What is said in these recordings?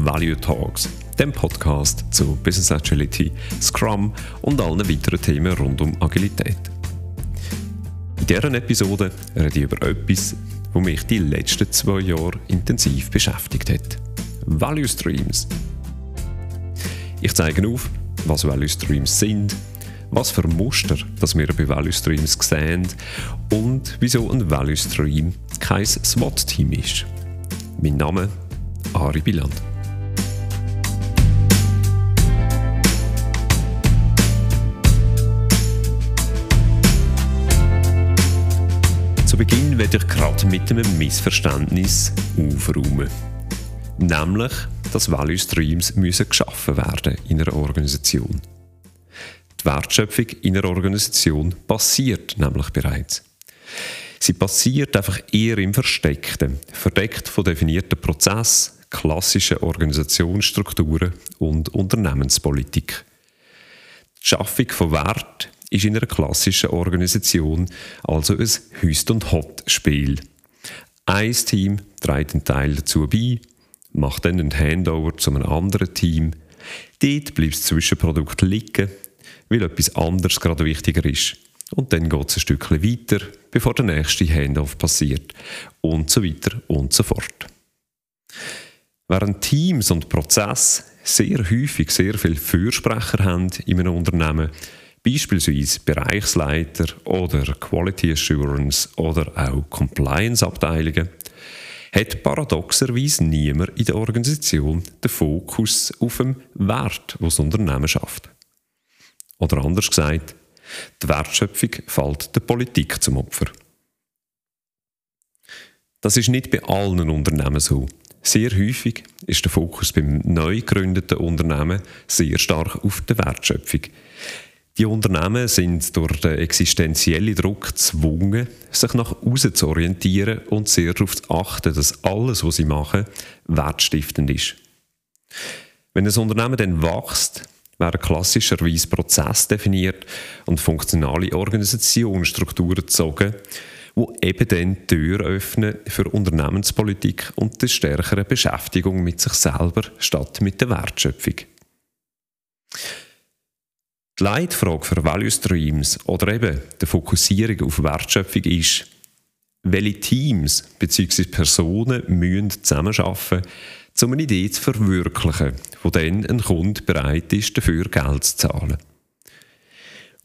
Value Talks, dem Podcast zu Business Agility, Scrum und allen weiteren Themen rund um Agilität. In dieser Episode rede ich über etwas, das mich die letzten zwei Jahre intensiv beschäftigt hat. Value Streams. Ich zeige auf, was Value Streams sind, was für Muster dass wir bei Value Streams sehen und wieso ein Value Stream kein SWAT-Team ist. Mein Name Ari Biland. Beginn werde ich gerade mit einem Missverständnis aufräumen. Nämlich, dass Value Streams müssen geschaffen werden in einer Organisation. Die Wertschöpfung in einer Organisation passiert nämlich bereits. Sie passiert einfach eher im Versteckten, verdeckt von definierten Prozessen, klassischen Organisationsstrukturen und Unternehmenspolitik. Die Schaffung von Wert ist in einer klassischen Organisation also ein Hüst- und Hot-Spiel. Ein Team trägt einen Teil dazu bei, macht dann einen Handover zu einem anderen Team. Dort bleibt das Zwischenprodukt liegen, weil etwas anderes gerade wichtiger ist. Und dann geht es ein Stückchen weiter, bevor der nächste Handoff passiert. Und so weiter und so fort. Während Teams und Prozesse sehr häufig sehr viele Fürsprecher haben in einem Unternehmen, beispielsweise Bereichsleiter oder Quality Assurance oder auch Compliance-Abteilungen, hat paradoxerweise niemand in der Organisation den Fokus auf dem Wert, was das Unternehmen schafft. Oder anders gesagt, die Wertschöpfung fällt der Politik zum Opfer. Das ist nicht bei allen Unternehmen so. Sehr häufig ist der Fokus beim neu gegründeten Unternehmen sehr stark auf der Wertschöpfung. Die Unternehmen sind durch den existenziellen Druck gezwungen, sich nach außen zu orientieren und sehr darauf zu achten, dass alles, was sie machen, wertstiftend ist. Wenn ein Unternehmen dann wächst, werden klassischerweise Prozesse definiert und funktionale Organisationsstrukturen gezogen, wo eben dann die Tür öffnen für Unternehmenspolitik und die stärkere Beschäftigung mit sich selber statt mit der Wertschöpfung. Die Leitfrage für Value Streams oder eben die Fokussierung auf Wertschöpfung ist, welche Teams bzw. Personen müssen zusammenarbeiten, um eine Idee zu verwirklichen, wo dann ein Kunde bereit ist, dafür Geld zu zahlen.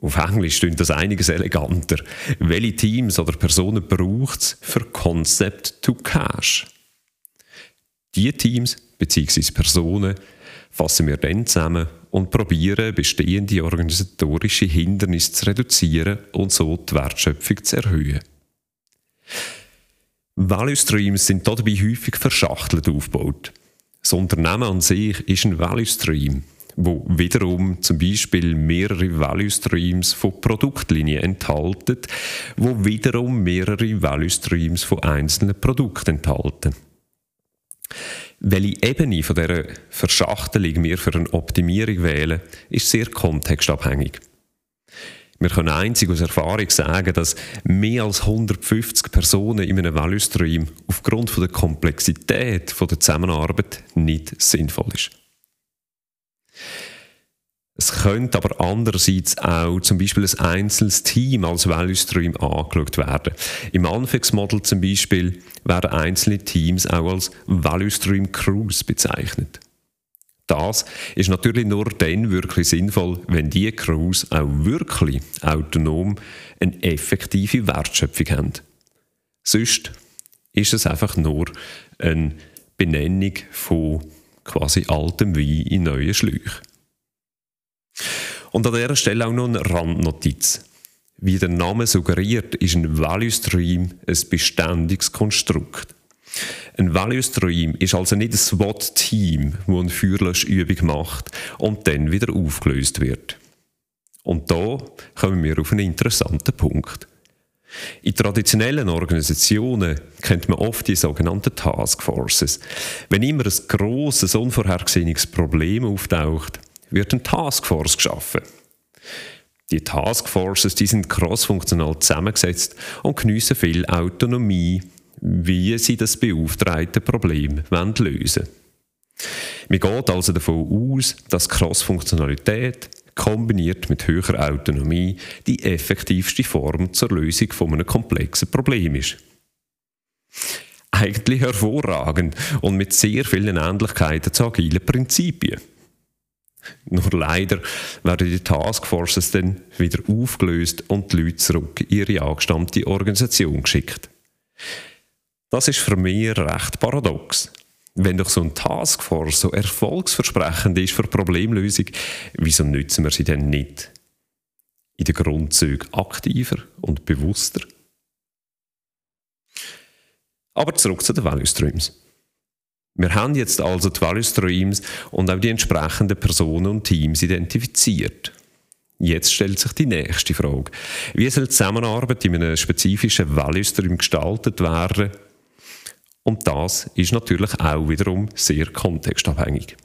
Auf Englisch klingt das einiges eleganter. Welche Teams oder Personen braucht es für Concept to Cash? Diese Teams bzw. Personen fassen wir dann zusammen und probieren, bestehende organisatorische Hindernisse zu reduzieren und so die Wertschöpfung zu erhöhen. Value Streams sind dabei häufig verschachtelt aufgebaut. Das Unternehmen an sich ist ein Value Stream, wo wiederum zum Beispiel mehrere Value Streams von Produktlinien enthalten, wo wiederum mehrere Value Streams von einzelnen Produkten enthalten. Welche Ebene von dieser Verschachtelung wir für eine Optimierung wählen, ist sehr kontextabhängig. Wir können einzig aus Erfahrung sagen, dass mehr als 150 Personen in einem Value Stream aufgrund der Komplexität der Zusammenarbeit nicht sinnvoll ist. Es könnte aber andererseits auch zum Beispiel ein einzelnes Team als Value Stream angeschaut werden. Im Anfangsmodell zum Beispiel werden einzelne Teams auch als Value Stream Crews bezeichnet. Das ist natürlich nur dann wirklich sinnvoll, wenn die Crews auch wirklich autonom eine effektive Wertschöpfung haben. Sonst ist es einfach nur eine Benennung von quasi altem Wein in neuen Schläuchen. Und an dieser Stelle auch noch eine Randnotiz. Wie der Name suggeriert, ist ein Value Stream ein beständiges Konstrukt. Ein Value Stream ist also nicht ein SWAT-Team, das eine Feuerlöschübung macht und dann wieder aufgelöst wird. Und da kommen wir auf einen interessanten Punkt. In traditionellen Organisationen kennt man oft die sogenannten Taskforces. Wenn immer ein grosses, unvorhergesehenes Problem auftaucht, wird eine Taskforce geschaffen. Die Taskforces die sind crossfunktional zusammengesetzt und geniessen viel Autonomie wie sie das beauftragte Problem lösen wollen. Man geht also davon aus, dass Cross-Funktionalität kombiniert mit höherer Autonomie die effektivste Form zur Lösung von einem komplexen Problem ist. Eigentlich hervorragend und mit sehr vielen Ähnlichkeiten zu agilen Prinzipien. Nur leider werden die Taskforces dann wieder aufgelöst und die Leute zurück in ihre angestammte Organisation geschickt. Das ist für mich recht paradox. Wenn doch so ein Taskforce so erfolgsversprechend ist für Problemlösung, wieso nützen wir sie denn nicht? In den Grundzügen aktiver und bewusster? Aber zurück zu den Value Streams. Wir haben jetzt also die Value Streams und auch die entsprechenden Personen und Teams identifiziert. Jetzt stellt sich die nächste Frage. Wie soll die Zusammenarbeit in einem spezifischen Value Stream gestaltet werden? Und das ist natürlich auch wiederum sehr kontextabhängig.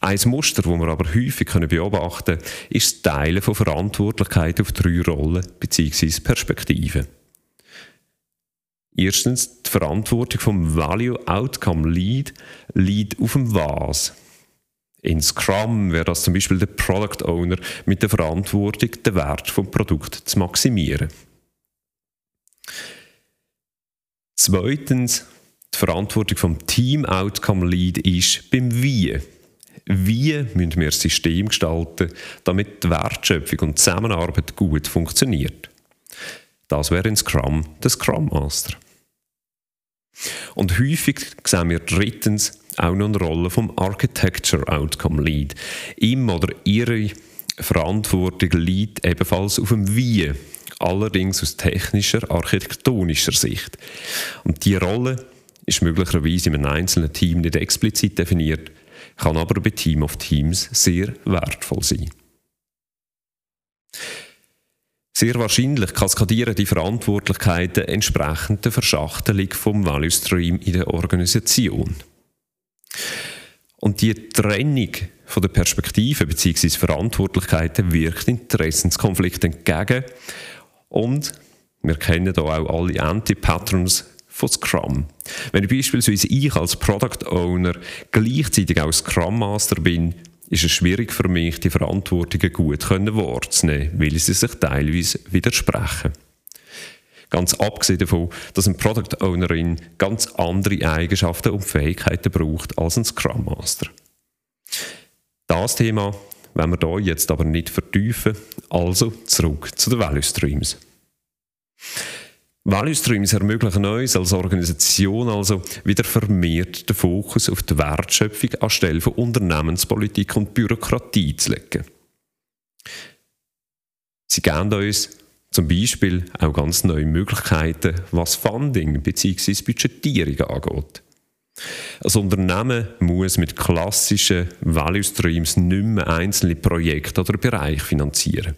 Ein Muster, das wir aber häufig beobachten können, ist das Teilen von Verantwortlichkeit auf drei Rollen bzw. Perspektiven. Erstens, die Verantwortung vom Value Outcome Lead liegt auf dem Was. In Scrum wäre das zum Beispiel der Product Owner mit der Verantwortung, den Wert vom Produkt zu maximieren. Zweitens, die Verantwortung vom Team Outcome Lead ist beim Wie. Wie müssen wir das System gestalten, damit die Wertschöpfung und die Zusammenarbeit gut funktioniert? Das wäre in Scrum der Scrum Master. Und häufig sehen wir drittens auch noch eine Rolle vom Architecture Outcome Lead. Ihm oder ihre Verantwortung liegt ebenfalls auf dem Wie allerdings aus technischer, architektonischer Sicht. Und diese Rolle ist möglicherweise in einem einzelnen Team nicht explizit definiert, kann aber bei Team of Teams sehr wertvoll sein. Sehr wahrscheinlich kaskadieren die Verantwortlichkeiten entsprechend der Verschachtelung vom Value Stream in der Organisation. Und die Trennung von der Perspektive bzw. Verantwortlichkeiten wirkt Interessenskonflikten entgegen und wir kennen hier auch alle Anti-Patterns von Scrum. Wenn ich beispielsweise ich als Product Owner gleichzeitig auch Scrum Master bin, ist es schwierig für mich, die Verantwortungen gut wahrzunehmen, weil sie sich teilweise widersprechen. Ganz abgesehen davon, dass ein Product Ownerin ganz andere Eigenschaften und Fähigkeiten braucht als ein Scrum Master. Das Thema wenn wir hier jetzt aber nicht vertiefen. Also zurück zu den Value Streams. Value Streams ermöglichen uns als Organisation also wieder vermehrt den Fokus auf die Wertschöpfung anstelle von Unternehmenspolitik und Bürokratie zu legen. Sie geben uns zum Beispiel auch ganz neue Möglichkeiten, was Funding bzw. Budgetierung angeht. Ein Unternehmen muss mit klassischen Value Streams nicht mehr einzelne Projekte oder Bereiche finanzieren.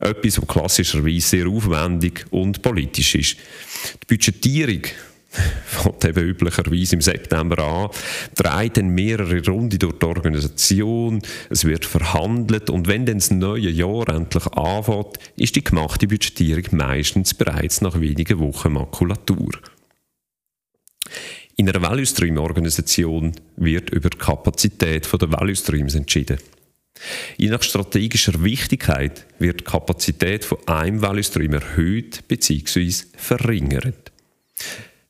Etwas, was klassischerweise sehr aufwendig und politisch ist. Die Budgetierung fängt eben üblicherweise im September an, dreht dann mehrere Runden durch die Organisation, es wird verhandelt und wenn dann das neue Jahr endlich anfängt, ist die gemachte Budgetierung meistens bereits nach wenigen Wochen Makulatur. In einer Value Stream Organisation wird über die Kapazität der Value Streams entschieden. Je nach strategischer Wichtigkeit wird die Kapazität von einem Value Stream erhöht bzw. verringert.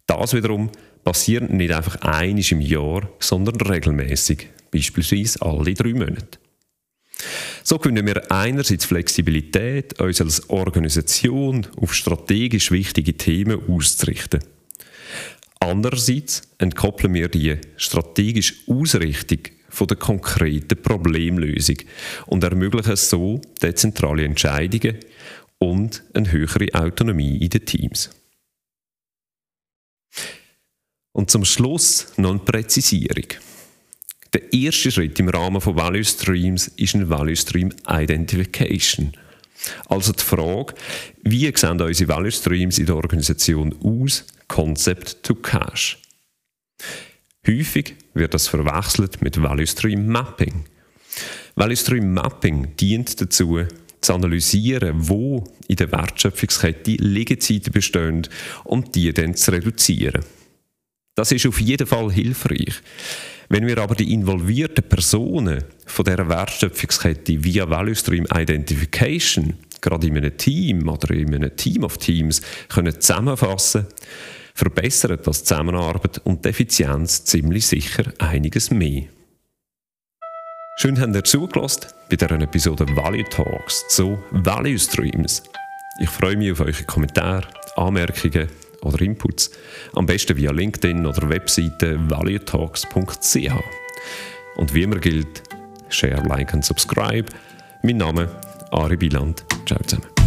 Das wiederum passiert nicht einfach einisch im Jahr, sondern regelmäßig, beispielsweise alle drei Monate. So können wir einerseits Flexibilität, uns als Organisation auf strategisch wichtige Themen auszurichten. Andererseits entkoppeln wir die strategische Ausrichtung von der konkreten Problemlösung und ermöglichen so dezentrale Entscheidungen und eine höhere Autonomie in den Teams. Und zum Schluss noch eine Präzisierung. Der erste Schritt im Rahmen von Value Streams ist ein Value Stream Identification. Also die Frage, wie sehen unsere Value Streams in der Organisation aus, Concept to Cash. Häufig wird das verwechselt mit Value Stream Mapping. Value Stream Mapping dient dazu, zu analysieren, wo in der Wertschöpfungskette Liegezeiten bestehen und die dann zu reduzieren. Das ist auf jeden Fall hilfreich. Wenn wir aber die involvierten Personen von dieser Wertschöpfungskette via Value Stream Identification gerade in einem Team oder in einem Team of Teams können zusammenfassen verbessert das Zusammenarbeit und die Effizienz ziemlich sicher einiges mehr. Schön habt ihr zugelassen bei dieser Episode Value Talks zu Value Streams. Ich freue mich auf eure Kommentare, Anmerkungen oder Inputs. Am besten via LinkedIn oder Webseite valuetalks.ch. Und wie immer gilt, share, like und subscribe. Mein Name Ari Biland. Ciao zusammen.